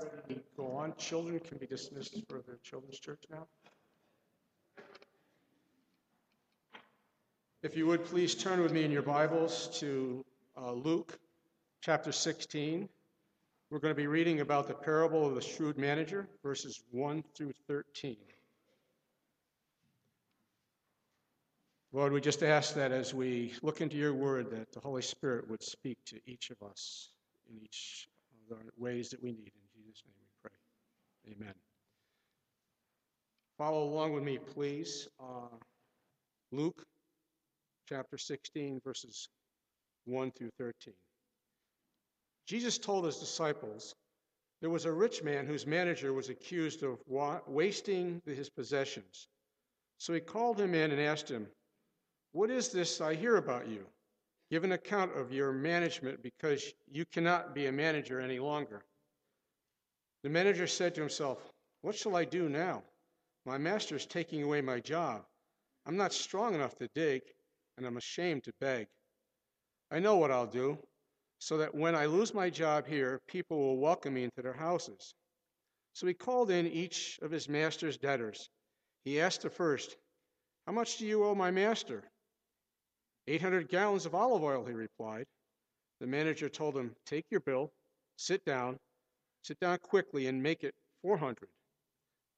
already go on. Children can be dismissed for the children's church now. If you would please turn with me in your Bibles to uh, Luke chapter 16. We're going to be reading about the parable of the shrewd manager, verses 1 through 13. Lord, we just ask that as we look into your word, that the Holy Spirit would speak to each of us in each of the ways that we need. Name we pray. Amen. Follow along with me, please. Uh, Luke chapter 16, verses 1 through 13. Jesus told his disciples there was a rich man whose manager was accused of wa- wasting his possessions. So he called him in and asked him, What is this I hear about you? Give an account of your management because you cannot be a manager any longer. The manager said to himself, What shall I do now? My master is taking away my job. I'm not strong enough to dig, and I'm ashamed to beg. I know what I'll do, so that when I lose my job here, people will welcome me into their houses. So he called in each of his master's debtors. He asked the first, How much do you owe my master? 800 gallons of olive oil, he replied. The manager told him, Take your bill, sit down, sit down quickly, and make it 400.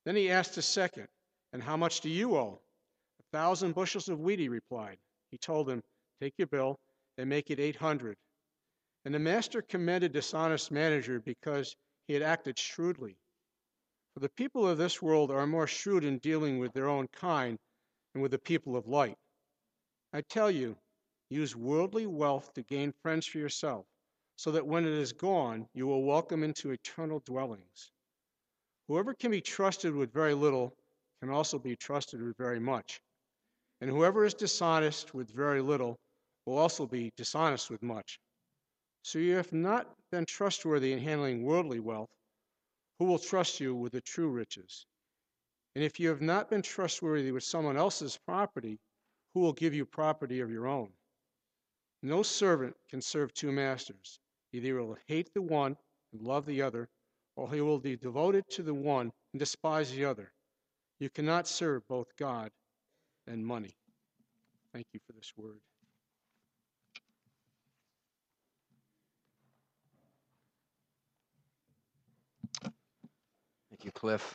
Then he asked a second, And how much do you owe? A thousand bushels of wheat, he replied. He told him, Take your bill and make it 800. And the master commended dishonest manager because he had acted shrewdly. For the people of this world are more shrewd in dealing with their own kind than with the people of light. I tell you, use worldly wealth to gain friends for yourself, so that when it is gone, you will welcome into eternal dwellings. Whoever can be trusted with very little can also be trusted with very much. And whoever is dishonest with very little will also be dishonest with much. So you have not been trustworthy in handling worldly wealth. Who will trust you with the true riches? And if you have not been trustworthy with someone else's property, who will give you property of your own? No servant can serve two masters. Either he will hate the one and love the other, or he will be devoted to the one and despise the other. You cannot serve both God and money. Thank you for this word. Thank you, Cliff.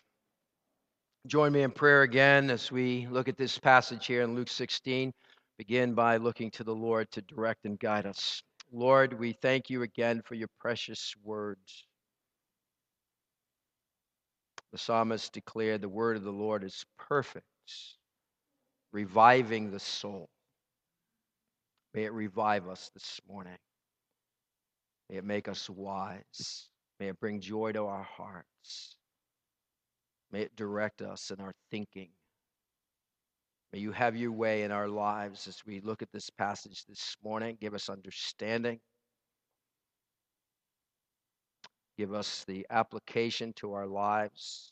Join me in prayer again as we look at this passage here in Luke 16. Begin by looking to the Lord to direct and guide us. Lord, we thank you again for your precious words. The psalmist declared the word of the Lord is perfect, reviving the soul. May it revive us this morning. May it make us wise. May it bring joy to our hearts. May it direct us in our thinking. May you have your way in our lives as we look at this passage this morning. Give us understanding. Give us the application to our lives.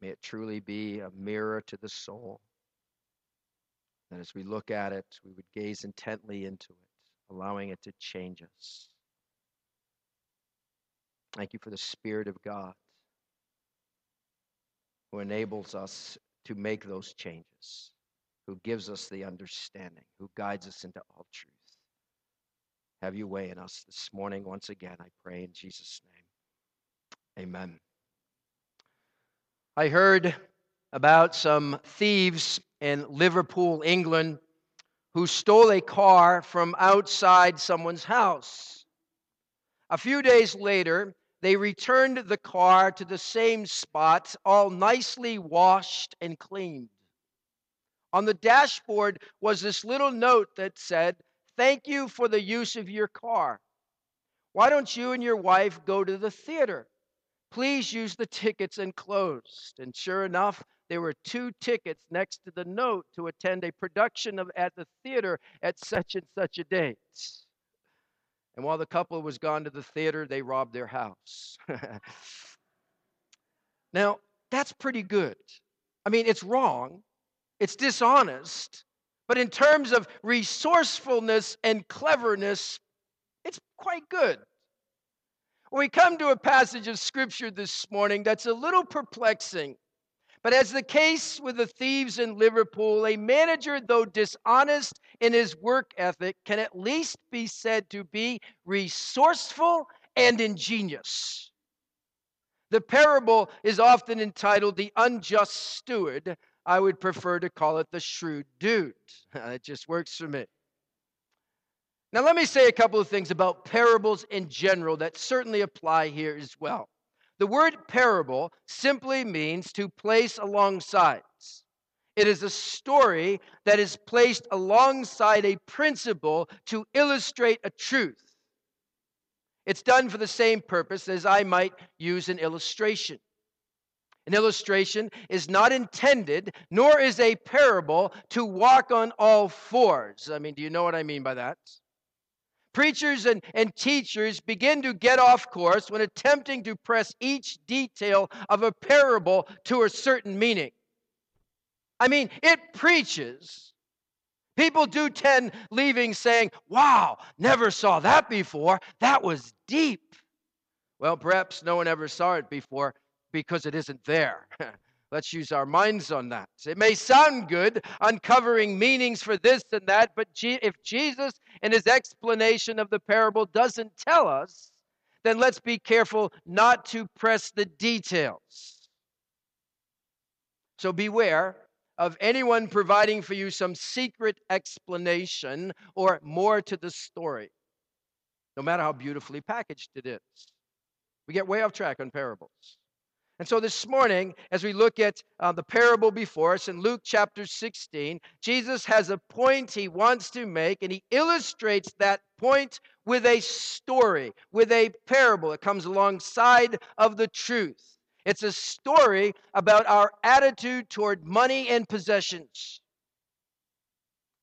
May it truly be a mirror to the soul. And as we look at it, we would gaze intently into it, allowing it to change us. Thank you for the Spirit of God who enables us to make those changes, who gives us the understanding, who guides us into all truth. Have your way in us this morning once again, I pray in Jesus' name. Amen. I heard about some thieves in Liverpool, England, who stole a car from outside someone's house. A few days later, they returned the car to the same spot, all nicely washed and cleaned. On the dashboard was this little note that said, Thank you for the use of your car. Why don't you and your wife go to the theater? Please use the tickets enclosed. And sure enough, there were two tickets next to the note to attend a production of at the theater at such and such a date. And while the couple was gone to the theater, they robbed their house. now, that's pretty good. I mean, it's wrong, it's dishonest, but in terms of resourcefulness and cleverness, it's quite good. We come to a passage of scripture this morning that's a little perplexing. But as the case with the thieves in Liverpool, a manager, though dishonest in his work ethic, can at least be said to be resourceful and ingenious. The parable is often entitled The Unjust Steward. I would prefer to call it The Shrewd Dude. it just works for me. Now, let me say a couple of things about parables in general that certainly apply here as well. The word parable simply means to place alongside. It is a story that is placed alongside a principle to illustrate a truth. It's done for the same purpose as I might use an illustration. An illustration is not intended, nor is a parable, to walk on all fours. I mean, do you know what I mean by that? Preachers and, and teachers begin to get off course when attempting to press each detail of a parable to a certain meaning. I mean, it preaches. People do tend leaving saying, Wow, never saw that before. That was deep. Well, perhaps no one ever saw it before because it isn't there. Let's use our minds on that. It may sound good, uncovering meanings for this and that, but if Jesus in his explanation of the parable doesn't tell us, then let's be careful not to press the details. So beware of anyone providing for you some secret explanation or more to the story, no matter how beautifully packaged it is. We get way off track on parables. And so this morning, as we look at uh, the parable before us in Luke chapter 16, Jesus has a point he wants to make, and he illustrates that point with a story, with a parable. It comes alongside of the truth. It's a story about our attitude toward money and possessions.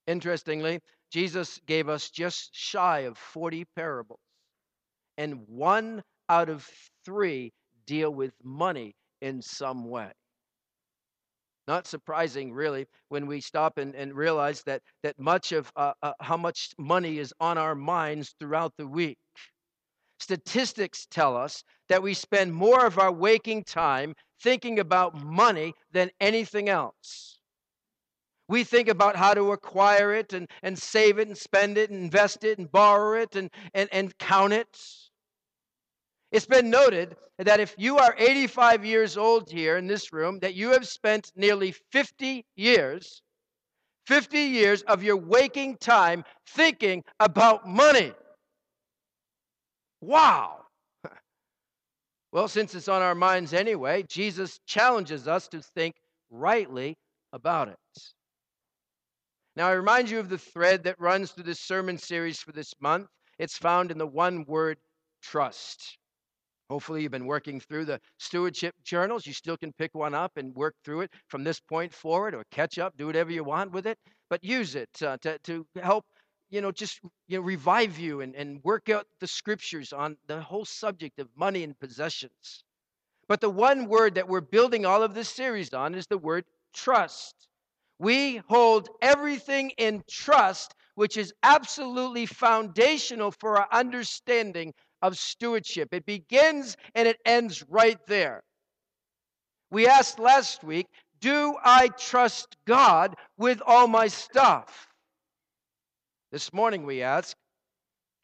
Interestingly, Jesus gave us just shy of 40 parables, and one out of three deal with money in some way. Not surprising, really, when we stop and, and realize that, that much of uh, uh, how much money is on our minds throughout the week. Statistics tell us that we spend more of our waking time thinking about money than anything else. We think about how to acquire it and, and save it and spend it and invest it and borrow it and, and, and count it. It's been noted that if you are 85 years old here in this room, that you have spent nearly 50 years, 50 years of your waking time thinking about money. Wow. Well, since it's on our minds anyway, Jesus challenges us to think rightly about it. Now, I remind you of the thread that runs through this sermon series for this month. It's found in the one word trust. Hopefully, you've been working through the stewardship journals. You still can pick one up and work through it from this point forward or catch up, do whatever you want with it. But use it uh, to, to help, you know, just you know, revive you and, and work out the scriptures on the whole subject of money and possessions. But the one word that we're building all of this series on is the word trust. We hold everything in trust, which is absolutely foundational for our understanding of stewardship. It begins and it ends right there. We asked last week, Do I trust God with all my stuff? This morning we ask,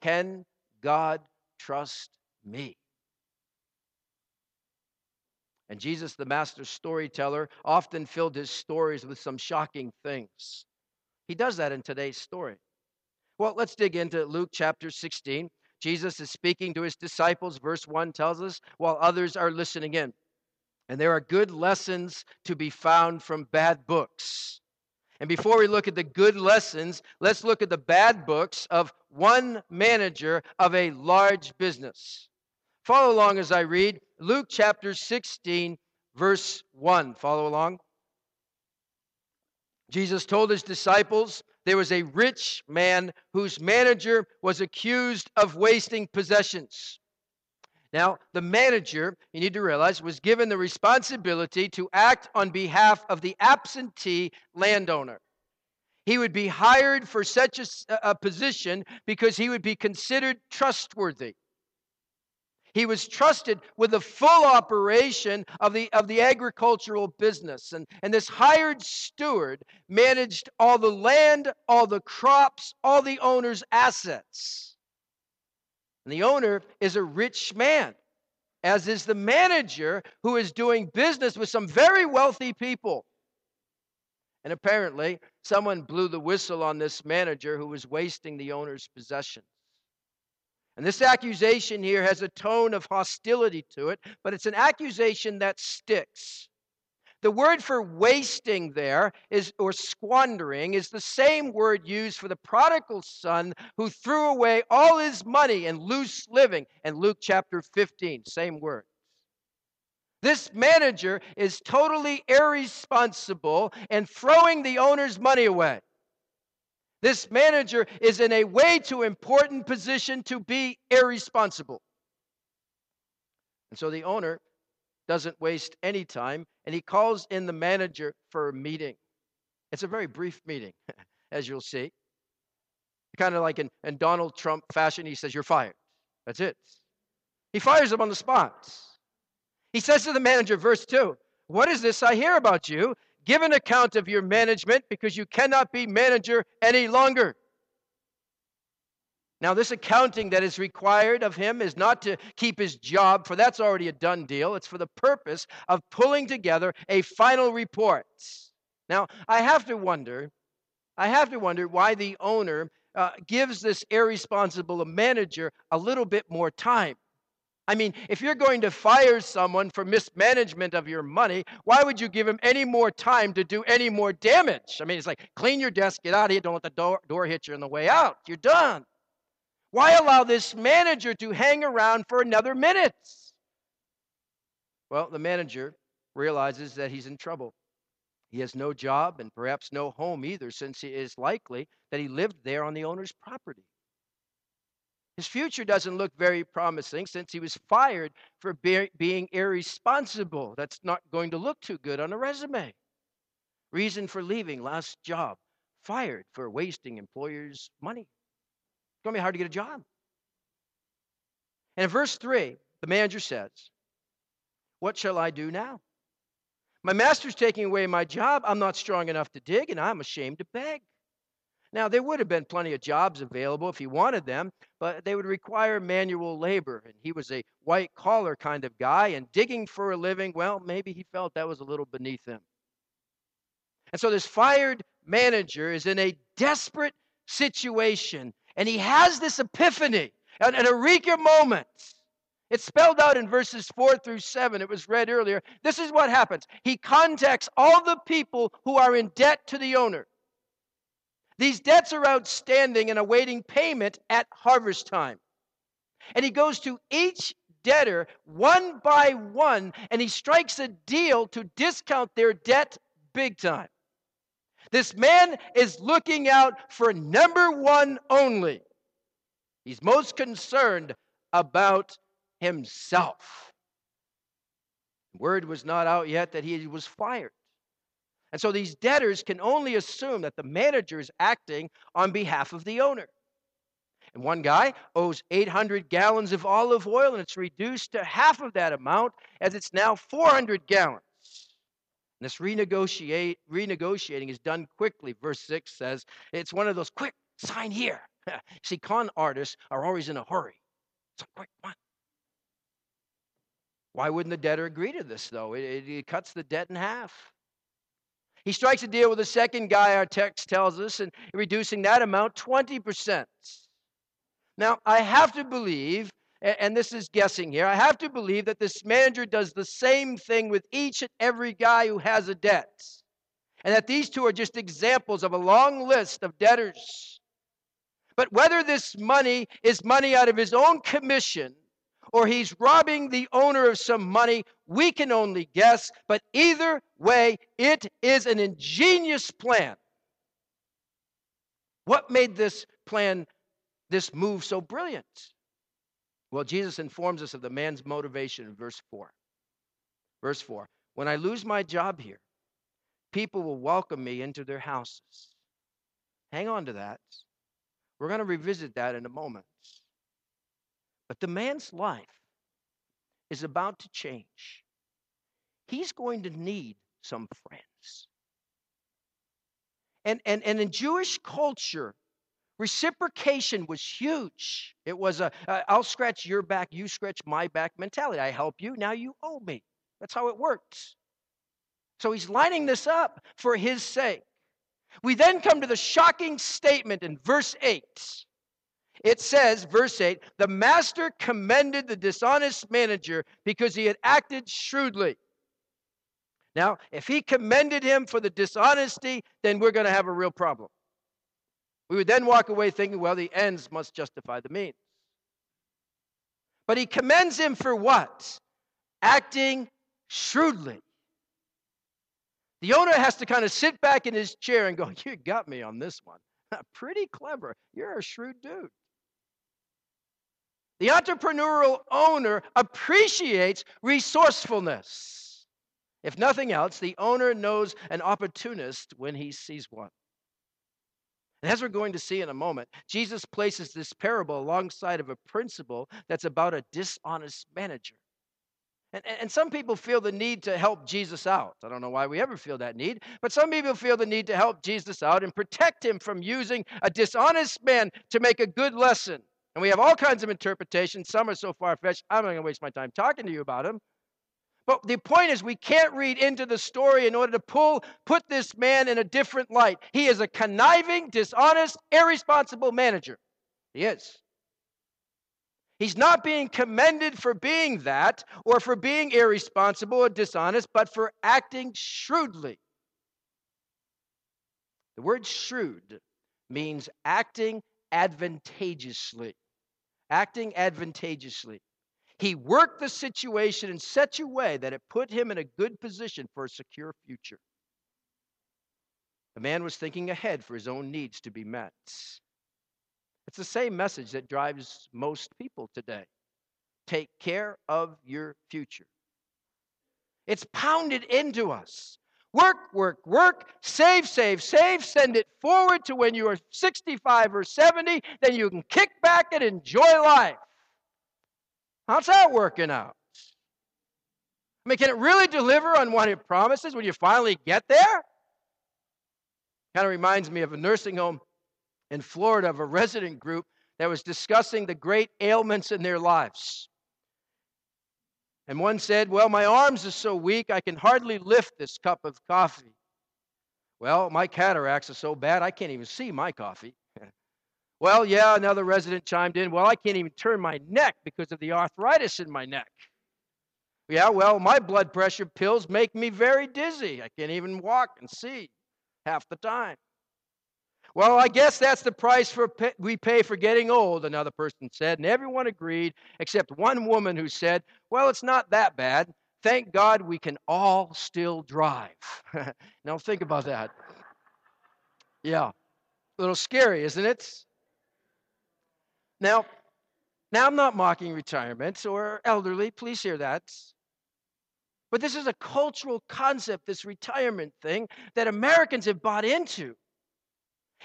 Can God trust me? And Jesus, the master storyteller, often filled his stories with some shocking things. He does that in today's story. Well, let's dig into Luke chapter 16. Jesus is speaking to his disciples, verse 1 tells us, while others are listening in. And there are good lessons to be found from bad books. And before we look at the good lessons, let's look at the bad books of one manager of a large business. Follow along as I read Luke chapter 16, verse 1. Follow along. Jesus told his disciples, there was a rich man whose manager was accused of wasting possessions. Now, the manager, you need to realize, was given the responsibility to act on behalf of the absentee landowner. He would be hired for such a, a, position because he would be considered trustworthy. He was trusted with the full operation of the, of the agricultural business. And, and this hired steward managed all the land, all the crops, all the owner's assets. And the owner is a rich man, as is the manager who is doing business with some very wealthy people. And apparently, someone blew the whistle on this manager who was wasting the owner's possessions. And this accusation here has a tone of hostility to it, but it's an accusation that sticks. The word for wasting there is or squandering is the same word used for the prodigal son who threw away all his money in loose living in Luke chapter 15, same word. This manager is totally irresponsible and throwing the owner's money away. This manager is in a way too important position to be irresponsible. And so the owner doesn't waste any time and he calls in the manager for a meeting. It's a very brief meeting, as you'll see. Kind of like in, in Donald Trump fashion, he says, You're fired. That's it. He fires him on the spot. He says to the manager, verse 2, What is this I hear about you? Give an account of your management because you cannot be manager any longer. Now, this accounting that is required of him is not to keep his job, for that's already a done deal. It's for the purpose of pulling together a final report. Now, I have to wonder, I have to wonder why the owner uh, gives this irresponsible manager a little bit more time. I mean, if you're going to fire someone for mismanagement of your money, why would you give him any more time to do any more damage? I mean, it's like clean your desk, get out of here, don't let the door, door hit you on the way out. You're done. Why allow this manager to hang around for another minute? Well, the manager realizes that he's in trouble. He has no job and perhaps no home either, since it is likely that he lived there on the owner's property. His future doesn't look very promising since he was fired for be- being irresponsible. That's not going to look too good on a resume. Reason for leaving last job fired for wasting employers' money. It's going to be hard to get a job. And in verse 3, the manager says, What shall I do now? My master's taking away my job. I'm not strong enough to dig, and I'm ashamed to beg. Now, there would have been plenty of jobs available if he wanted them, but they would require manual labor. And he was a white collar kind of guy, and digging for a living, well, maybe he felt that was a little beneath him. And so this fired manager is in a desperate situation, and he has this epiphany, an, an eureka moment. It's spelled out in verses 4 through 7. It was read earlier. This is what happens. He contacts all the people who are in debt to the owner. These debts are outstanding and awaiting payment at harvest time. And he goes to each debtor one by one and he strikes a deal to discount their debt big time. This man is looking out for number one only. He's most concerned about himself. Word was not out yet that he was fired. And so these debtors can only assume that the manager is acting on behalf of the owner. And one guy owes 800 gallons of olive oil, and it's reduced to half of that amount as it's now 400 gallons. This renegotiate, renegotiating is done quickly. Verse 6 says, it's one of those quick, sign here. See, con artists are always in a hurry. A quick one. Why wouldn't the debtor agree to this, though? It, it, it cuts the debt in half. He strikes a deal with the second guy, our text tells us, and reducing that amount 20%. Now, I have to believe, and this is guessing here, I have to believe that this manager does the same thing with each and every guy who has a debt. And that these two are just examples of a long list of debtors. But whether this money is money out of his own commission or he's robbing the owner of some money, we can only guess. But either way, it is an ingenious plan. What made this plan, this move so brilliant? Well, Jesus informs us of the man's motivation in verse 4. Verse 4 When I lose my job here, people will welcome me into their houses. Hang on to that. We're going to revisit that in a moment. But the man's life is about to change. He's going to need some friends. And, and, and in Jewish culture, reciprocation was huge. It was a uh, will scratch your back, you scratch my back mentality. I help you, now you owe me. That's how it works. So he's lining this up for his sake. We then come to the shocking statement in verse 8. It says, verse 8, the master commended the dishonest manager because he had acted shrewdly. Now, if he commended him for the dishonesty, then we're going to have a real problem. We would then walk away thinking, well, the ends must justify the means. But he commends him for what? Acting shrewdly. The owner has to kind of sit back in his chair and go, You got me on this one. Pretty clever. You're a shrewd dude. The entrepreneurial owner appreciates resourcefulness. If nothing else, the owner knows an opportunist when he sees one. And as we're going to see in a moment, Jesus places this parable alongside of a principle that's about a dishonest manager. And, and some people feel the need to help Jesus out. I don't know why we ever feel that need, but some people feel the need to help Jesus out and protect him from using a dishonest man to make a good lesson. And we have all kinds of interpretations. Some are so far fetched, I'm not going to waste my time talking to you about them. But the point is, we can't read into the story in order to pull, put this man in a different light. He is a conniving, dishonest, irresponsible manager. He is. He's not being commended for being that or for being irresponsible or dishonest, but for acting shrewdly. The word shrewd means acting advantageously. Acting advantageously. He worked the situation in such a way that it put him in a good position for a secure future. The man was thinking ahead for his own needs to be met. It's the same message that drives most people today. Take care of your future. It's pounded into us. Work, work, work, save, save, save, send it forward to when you are 65 or 70, then you can kick back and enjoy life. How's that working out? I mean, can it really deliver on what it promises when you finally get there? Kind of reminds me of a nursing home in Florida of a resident group that was discussing the great ailments in their lives. And one said, Well, my arms are so weak, I can hardly lift this cup of coffee. Well, my cataracts are so bad, I can't even see my coffee. Well, yeah, another resident chimed in, Well, I can't even turn my neck because of the arthritis in my neck. Yeah, well, my blood pressure pills make me very dizzy. I can't even walk and see half the time. Well, I guess that's the price for pay, we pay for getting old, another person said. And everyone agreed, except one woman who said, Well, it's not that bad. Thank God we can all still drive. now, think about that. Yeah, a little scary, isn't it? Now, now I'm not mocking retirement or elderly, please hear that. But this is a cultural concept, this retirement thing, that Americans have bought into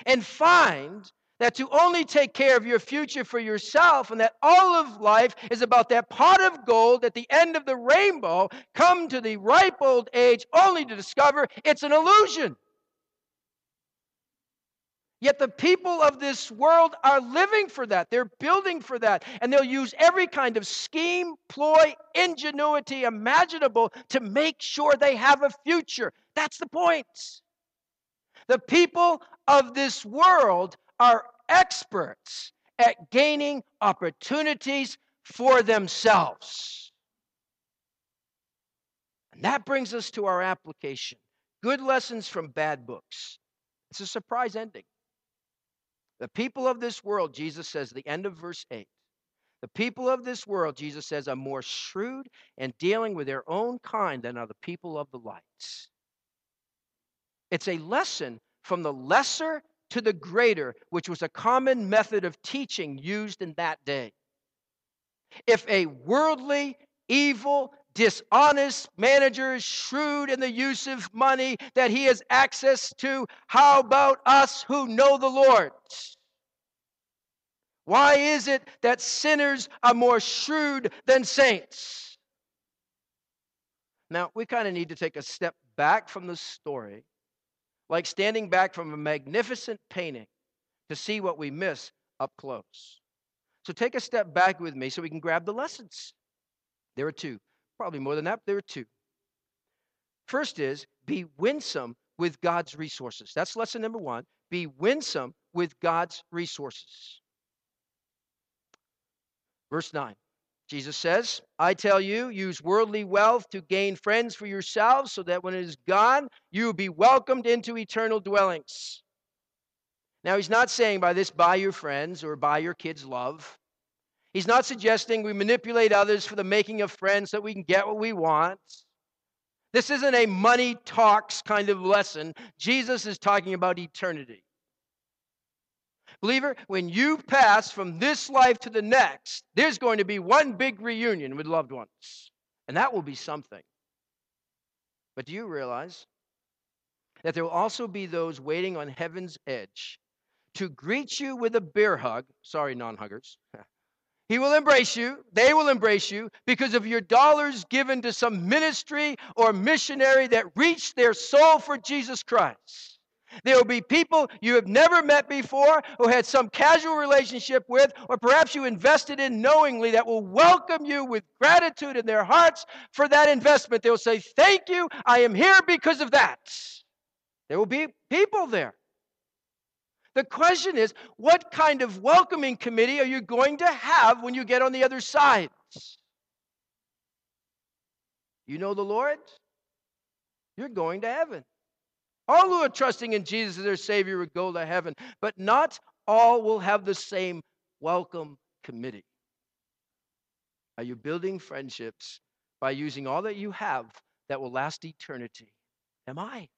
and find that to only take care of your future for yourself and that all of life is about that pot of gold at the end of the rainbow, come to the ripe old age only to discover it's an illusion. Yet the people of this world are living for that. They're building for that. And they'll use every kind of scheme, ploy, ingenuity imaginable to make sure they have a future. That's the point. The people of this world are experts at gaining opportunities for themselves. And that brings us to our application good lessons from bad books. It's a surprise ending. The people of this world, Jesus says, the end of verse 8. The people of this world, Jesus says, are more shrewd and dealing with their own kind than are the people of the lights. It's a lesson from the lesser to the greater, which was a common method of teaching used in that day. If a worldly, evil, dishonest managers, shrewd in the use of money that he has access to, how about us who know the Lord? Why is it that sinners are more shrewd than saints? Now, we kind of need to take a step back from the story, like standing back from a magnificent painting to see what we miss up close. So take a step back with me so we can grab the lessons. There are two, probably more than that, there are two. First is be winsome with God's resources. That's lesson number one. Be winsome with God's resources. Verse 9 Jesus says, I tell you, use worldly wealth to gain friends for yourselves, so that when it is gone, you will be welcomed into eternal dwellings. Now, he's not saying by this, buy your friends or buy your kids' love. He's not suggesting we manipulate others for the making of friends so that we can get what we want. This isn't a money talks kind of lesson. Jesus is talking about eternity. Believer, when you pass from this life to the next, there's going to be one big reunion with loved ones, and that will be something. But do you realize that there will also be those waiting on heaven's edge to greet you with a bear hug? Sorry, non huggers. He will embrace you. They will embrace you because of your dollars given to some ministry or missionary that reached their soul for Jesus Christ. There will be people you have never met before who had some casual relationship with, or perhaps you invested in knowingly that will welcome you with gratitude in their hearts for that investment. They will say, Thank you, I am here because of that. There will be people there. The question is, what kind of welcoming committee are you going to have when you get on the other side? You know the Lord? You're going to heaven. All who are trusting in Jesus as their Savior will go to heaven, but not all will have the same welcome committee. Are you building friendships by using all that you have that will last eternity? Am I?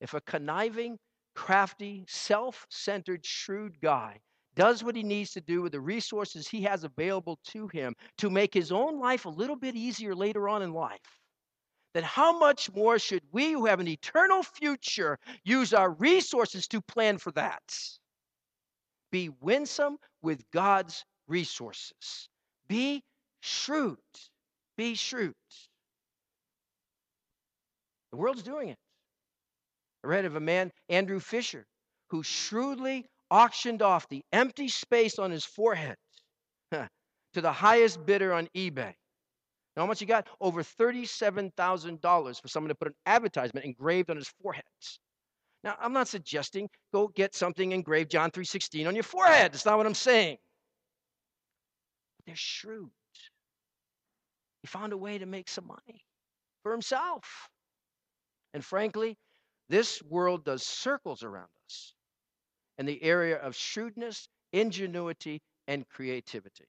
If a conniving, crafty, self centered, shrewd guy does what he needs to do with the resources he has available to him to make his own life a little bit easier later on in life, then how much more should we who have an eternal future use our resources to plan for that? Be winsome with God's resources. Be shrewd. Be shrewd. The world's doing it. I read of a man, Andrew Fischer, who shrewdly auctioned off the empty space on his forehead to the highest bidder on eBay. Know how much he got? Over $37,000 for someone to put an advertisement engraved on his forehead. Now, I'm not suggesting go get something engraved John 3:16 on your forehead. That's not what I'm saying. They're shrewd. He found a way to make some money for himself. And frankly, this world does circles around us in the area of shrewdness, ingenuity, and creativity.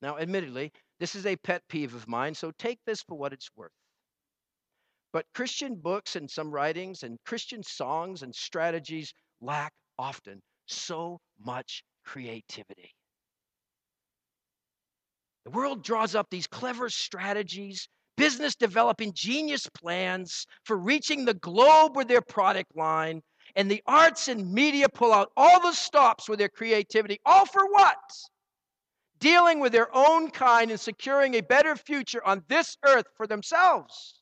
Now, admittedly, this is a pet peeve of mine, so take this for what it's worth. But Christian books and some writings and Christian songs and strategies lack often so much creativity. The world draws up these clever strategies, business developing genius plans for reaching the globe with their product line, and the arts and media pull out all the stops with their creativity. All for what? dealing with their own kind and securing a better future on this earth for themselves.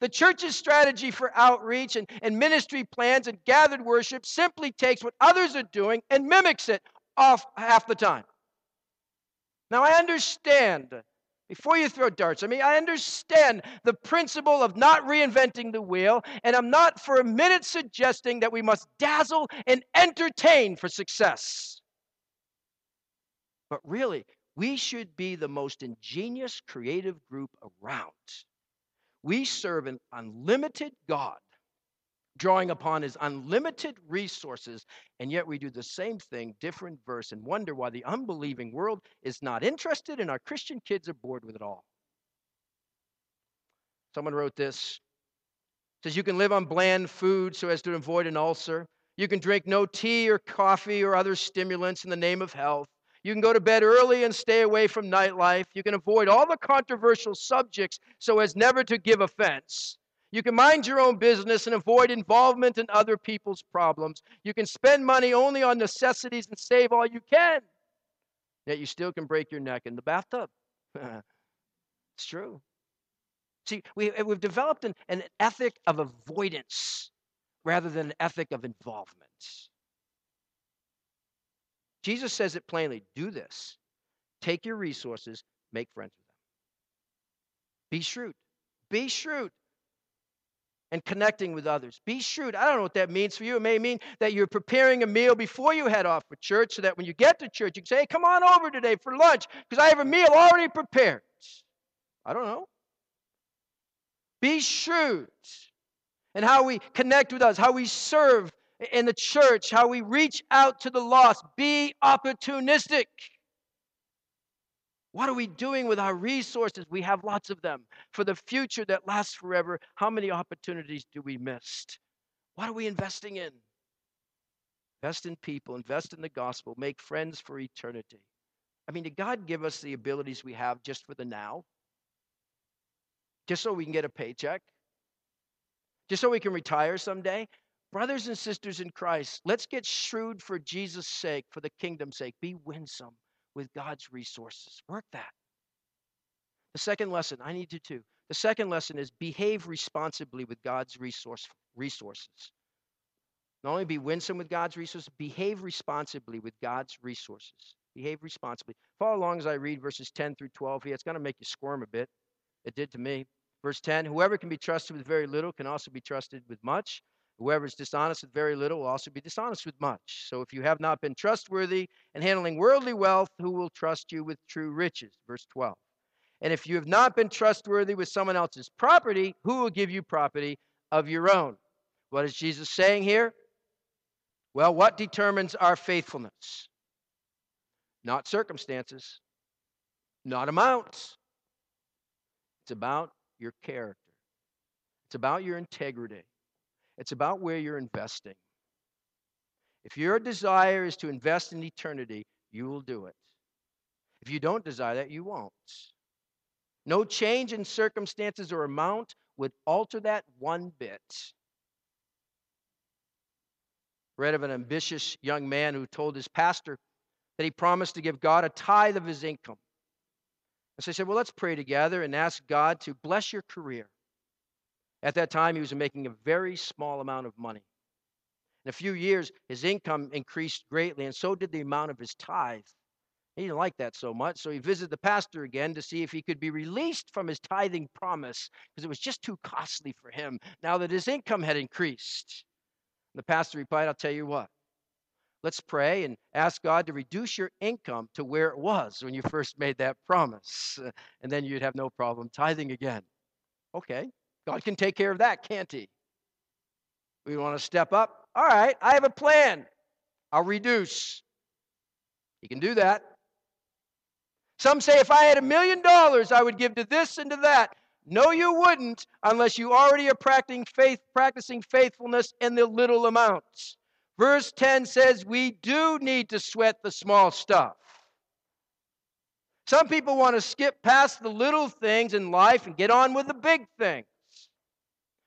The church's strategy for outreach and, and ministry plans and gathered worship simply takes what others are doing and mimics it off half the time. Now, I understand, before you throw darts I mean, I understand the principle of not reinventing the wheel, and I'm not for a minute suggesting that we must dazzle and entertain for success. But really, we should be the most ingenious, creative group around. We serve an unlimited God, drawing upon his unlimited resources, and yet we do the same thing, different verse, and wonder why the unbelieving world is not interested and our Christian kids are bored with it all. Someone wrote this. Says you can live on bland food so as to avoid an ulcer. You can drink no tea or coffee or other stimulants in the name of health. You can go to bed early and stay away from nightlife. You can avoid all the controversial subjects so as never to give offense. You can mind your own business and avoid involvement in other people's problems. You can spend money only on necessities and save all you can. Yet you still can break your neck in the bathtub. It's true. See, we, eh, we've developed an, an ethic of avoidance rather than an ethic of involvement. Jesus says it plainly do this. Take your resources, make friends with them. Be shrewd. Be shrewd. And connecting with others. Be shrewd. I don't know what that means for you. It may mean that you're preparing a meal before you head off for church so that when you get to church, you can say, hey, come on over today for lunch because I have a meal already prepared. I don't know. Be shrewd and how we connect with us, how we serve in the church, how we reach out to the lost. Be opportunistic. What are we doing with our resources? We have lots of them. For the future that lasts forever, how many opportunities do we miss? What are we investing in? Invest in people, invest in the gospel, make friends for eternity. I mean, did God give us the abilities we have just for the now? Just so we can get a paycheck? Just so we can retire someday? Brothers and sisters in Christ, let's get shrewd for Jesus' sake, for the kingdom's sake. Be winsome with God's resources. Work that. The second lesson, I need you to. The second lesson is behave responsibly with God's resource, resources. Not only be winsome with God's resources, behave responsibly with God's resources. Behave responsibly. Follow along as I read verses 10 through 12 here. It's going to make you squirm a bit. It did to me. Verse 10 Whoever can be trusted with very little can also be trusted with much. Whoever is dishonest with very little will also be dishonest with much. So if you have not been trustworthy in handling worldly wealth, who will trust you with true riches? Verse 12. And if you have not been trustworthy with someone else's property, who will give you property of your own? What is Jesus saying here? Well, what determines our faithfulness? Not circumstances, not amounts. It's about your character, it's about your integrity. It's about where you're investing. If your desire is to invest in eternity, you will do it. If you don't desire that, you won't. No change in circumstances or amount would alter that one bit. Read of an ambitious young man who told his pastor that he promised to give God a tithe of his income. And so he said, Well, let's pray together and ask God to bless your career. At that time, he was making a very small amount of money. In a few years, his income increased greatly, and so did the amount of his tithe. He didn't like that so much, so he visited the pastor again to see if he could be released from his tithing promise because it was just too costly for him now that his income had increased. The pastor replied, I'll tell you what, let's pray and ask God to reduce your income to where it was when you first made that promise, and then you'd have no problem tithing again. Okay, God can take care of that, can't He? We want to step up. All right, I have a plan. I'll reduce. He can do that. Some say if I had a million dollars, I would give to this and to that. No, you wouldn't unless you already are practicing faith, practicing faithfulness in the little amounts. Verse 10 says we do need to sweat the small stuff. Some people want to skip past the little things in life and get on with the big things.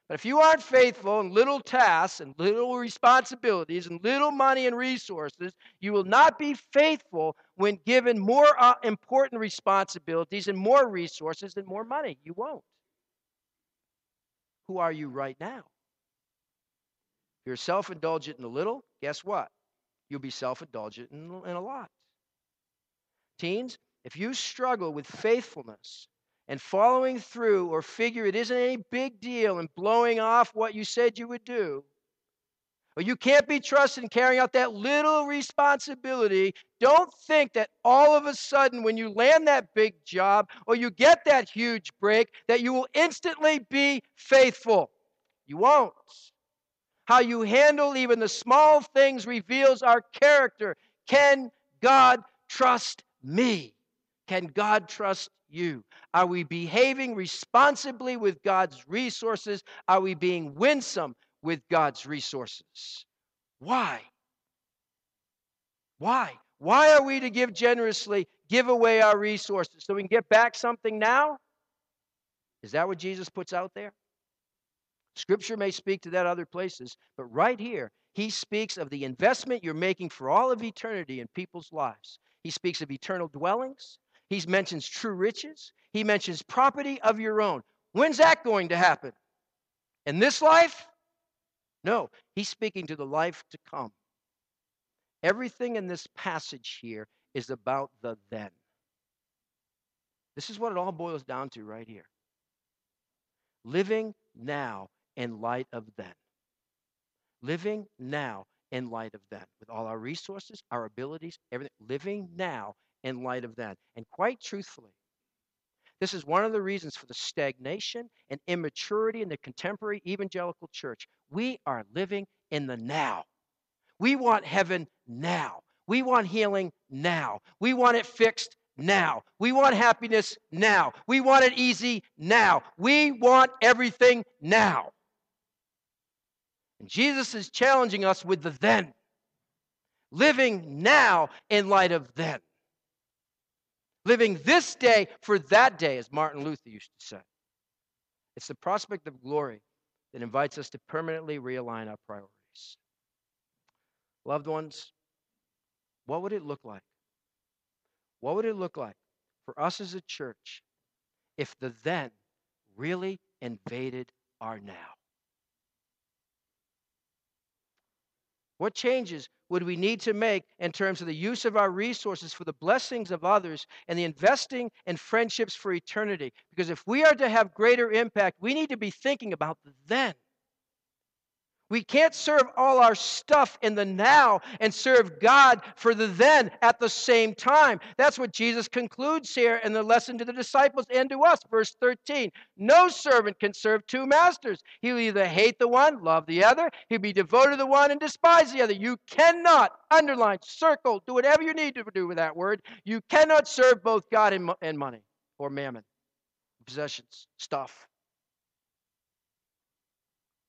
But if you aren't faithful in little tasks and little responsibilities and little money and resources, you will not be faithful when given more uh, important responsibilities and more resources and more money. You won't. Who are you right now? If you're self indulgent in a little, guess what? You'll be self indulgent in, in a lot. Teens, if you struggle with faithfulness and following through or figure it isn't any big deal and blowing off what you said you would do, or you can't be trusted in carrying out that little responsibility, don't think that all of a sudden, when you land that big job or you get that huge break, that you will instantly be faithful. You won't. How you handle even the small things reveals our character. Can God trust me? Can God trust you? Are we behaving responsibly with God's resources? Are we being winsome with God's resources? Why? Why? Why are we to give generously, give away our resources so we can get back something now? Is that what Jesus puts out there? Scripture may speak to that other places, but right here, he speaks of the investment you're making for all of eternity in people's lives. He speaks of eternal dwellings, He mentions true riches. He mentions property of your own. When's that going to happen? In this life? No, he's speaking to the life to come. Everything in this passage here is about the then. This is what it all boils down to right here. Living now in light of then. Living now in light of then. With all our resources, our abilities, everything. Living now in light of then. And quite truthfully, this is one of the reasons for the stagnation and immaturity in the contemporary evangelical church. We are living in the now. We want heaven now. We want healing now. We want it fixed now. We want happiness now. We want it easy now. We want everything now. And Jesus is challenging us with the then, living now in light of then. Living this day for that day, as Martin Luther used to say. It's the prospect of glory that invites us to permanently realign our priorities. Loved ones, what would it look like? What would it look like for us as a church if the then really invaded our now? What changes would we need to make in terms of the use of our resources for the blessings of others and the investing in friendships for eternity? Because if we are to have greater impact, we need to be thinking about the then. We can't serve all our stuff in the now and serve God for the then at the same time. That's what Jesus concludes here in the lesson to the disciples and to us. Verse 13 No servant can serve two masters. He'll either hate the one, love the other, he'll be devoted to the one and despise the other. You cannot underline, circle, do whatever you need to do with that word. You cannot serve both God and, and money or mammon, possessions, stuff.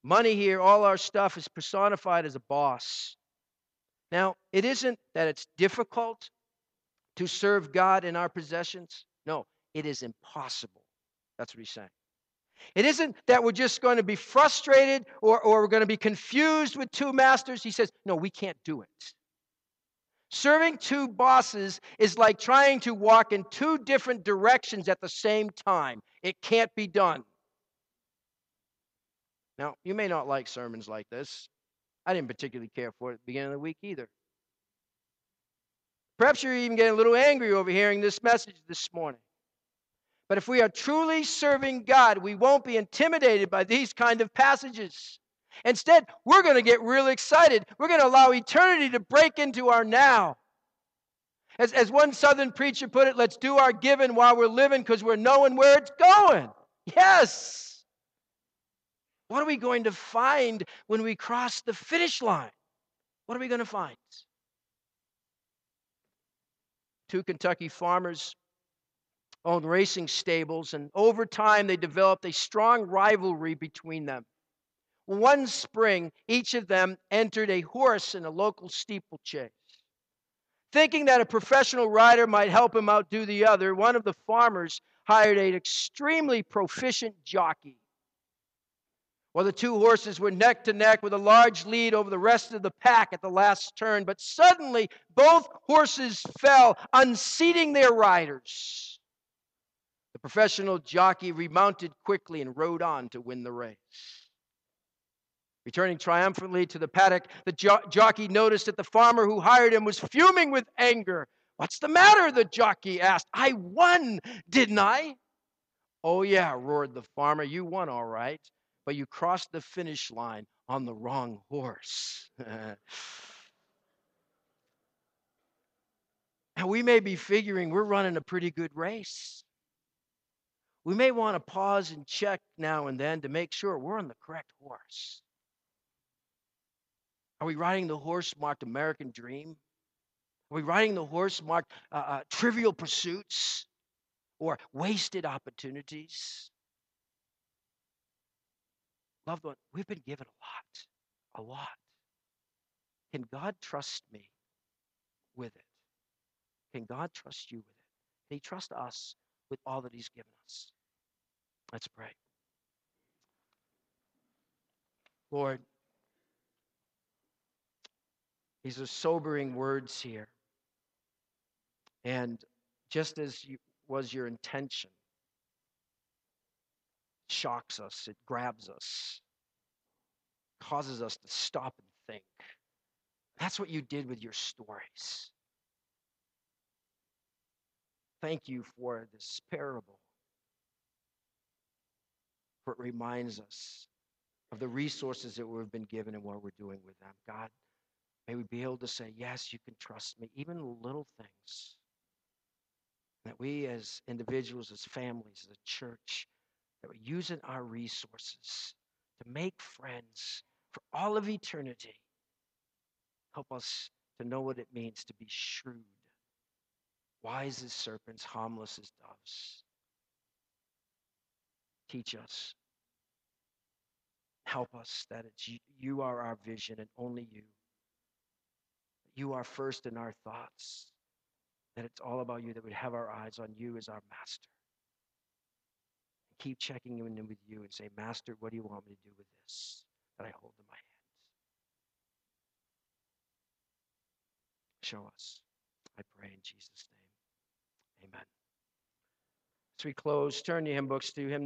Money here, all our stuff is personified as a boss. Now, it isn't that it's difficult to serve God in our possessions. No, it is impossible. That's what he's saying. It isn't that we're just going to be frustrated or, or we're going to be confused with two masters. He says, no, we can't do it. Serving two bosses is like trying to walk in two different directions at the same time. It can't be done. Now, you may not like sermons like this. I didn't particularly care for it at the beginning of the week either. Perhaps you're even getting a little angry over hearing this message this morning. But if we are truly serving God, we won't be intimidated by these kind of passages. Instead, we're going to get really excited. We're going to allow eternity to break into our now. As, as one southern preacher put it, let's do our giving while we're living because we're knowing where it's going. Yes. What are we going to find when we cross the finish line? What are we going to find? Two Kentucky farmers owned racing stables, and over time they developed a strong rivalry between them. One spring, each of them entered a horse in a local steeplechase. Thinking that a professional rider might help him outdo the other, one of the farmers hired an extremely proficient jockey well, the two horses were neck to neck with a large lead over the rest of the pack at the last turn, but suddenly both horses fell, unseating their riders. The professional jockey remounted quickly and rode on to win the race. Returning triumphantly to the paddock, the jo- jockey noticed that the farmer who hired him was fuming with anger. What's the matter? the jockey asked. I won, didn't I? Oh, yeah, roared the farmer. You won, all right but you crossed the finish line on the wrong horse. and we may be figuring we're running a pretty good race. We may want to pause and check now and then to make sure we're on the correct horse. Are we riding the horse marked American Dream? Are we riding the horse marked uh, uh, Trivial Pursuits or Wasted Opportunities? Loved one, we've been given a lot, a lot. Can God trust me with it? Can God trust you with it? Can He trust us with all that He's given us? Let's pray. Lord, these are sobering words here. And just as you, was your intention. Shocks us, it grabs us, causes us to stop and think. That's what you did with your stories. Thank you for this parable. For it reminds us of the resources that we've been given and what we're doing with them. God, may we be able to say, Yes, you can trust me, even little things. That we as individuals, as families, as a church, that we're using our resources to make friends for all of eternity. Help us to know what it means to be shrewd, wise as serpents, harmless as doves. Teach us. Help us that it's you, you are our vision and only you. You are first in our thoughts. That it's all about you, that we have our eyes on you as our master. Keep checking in with you and say, Master, what do you want me to do with this that I hold in my hands? Show us. I pray in Jesus' name. Amen. As we close, turn your hymn books to hymn number.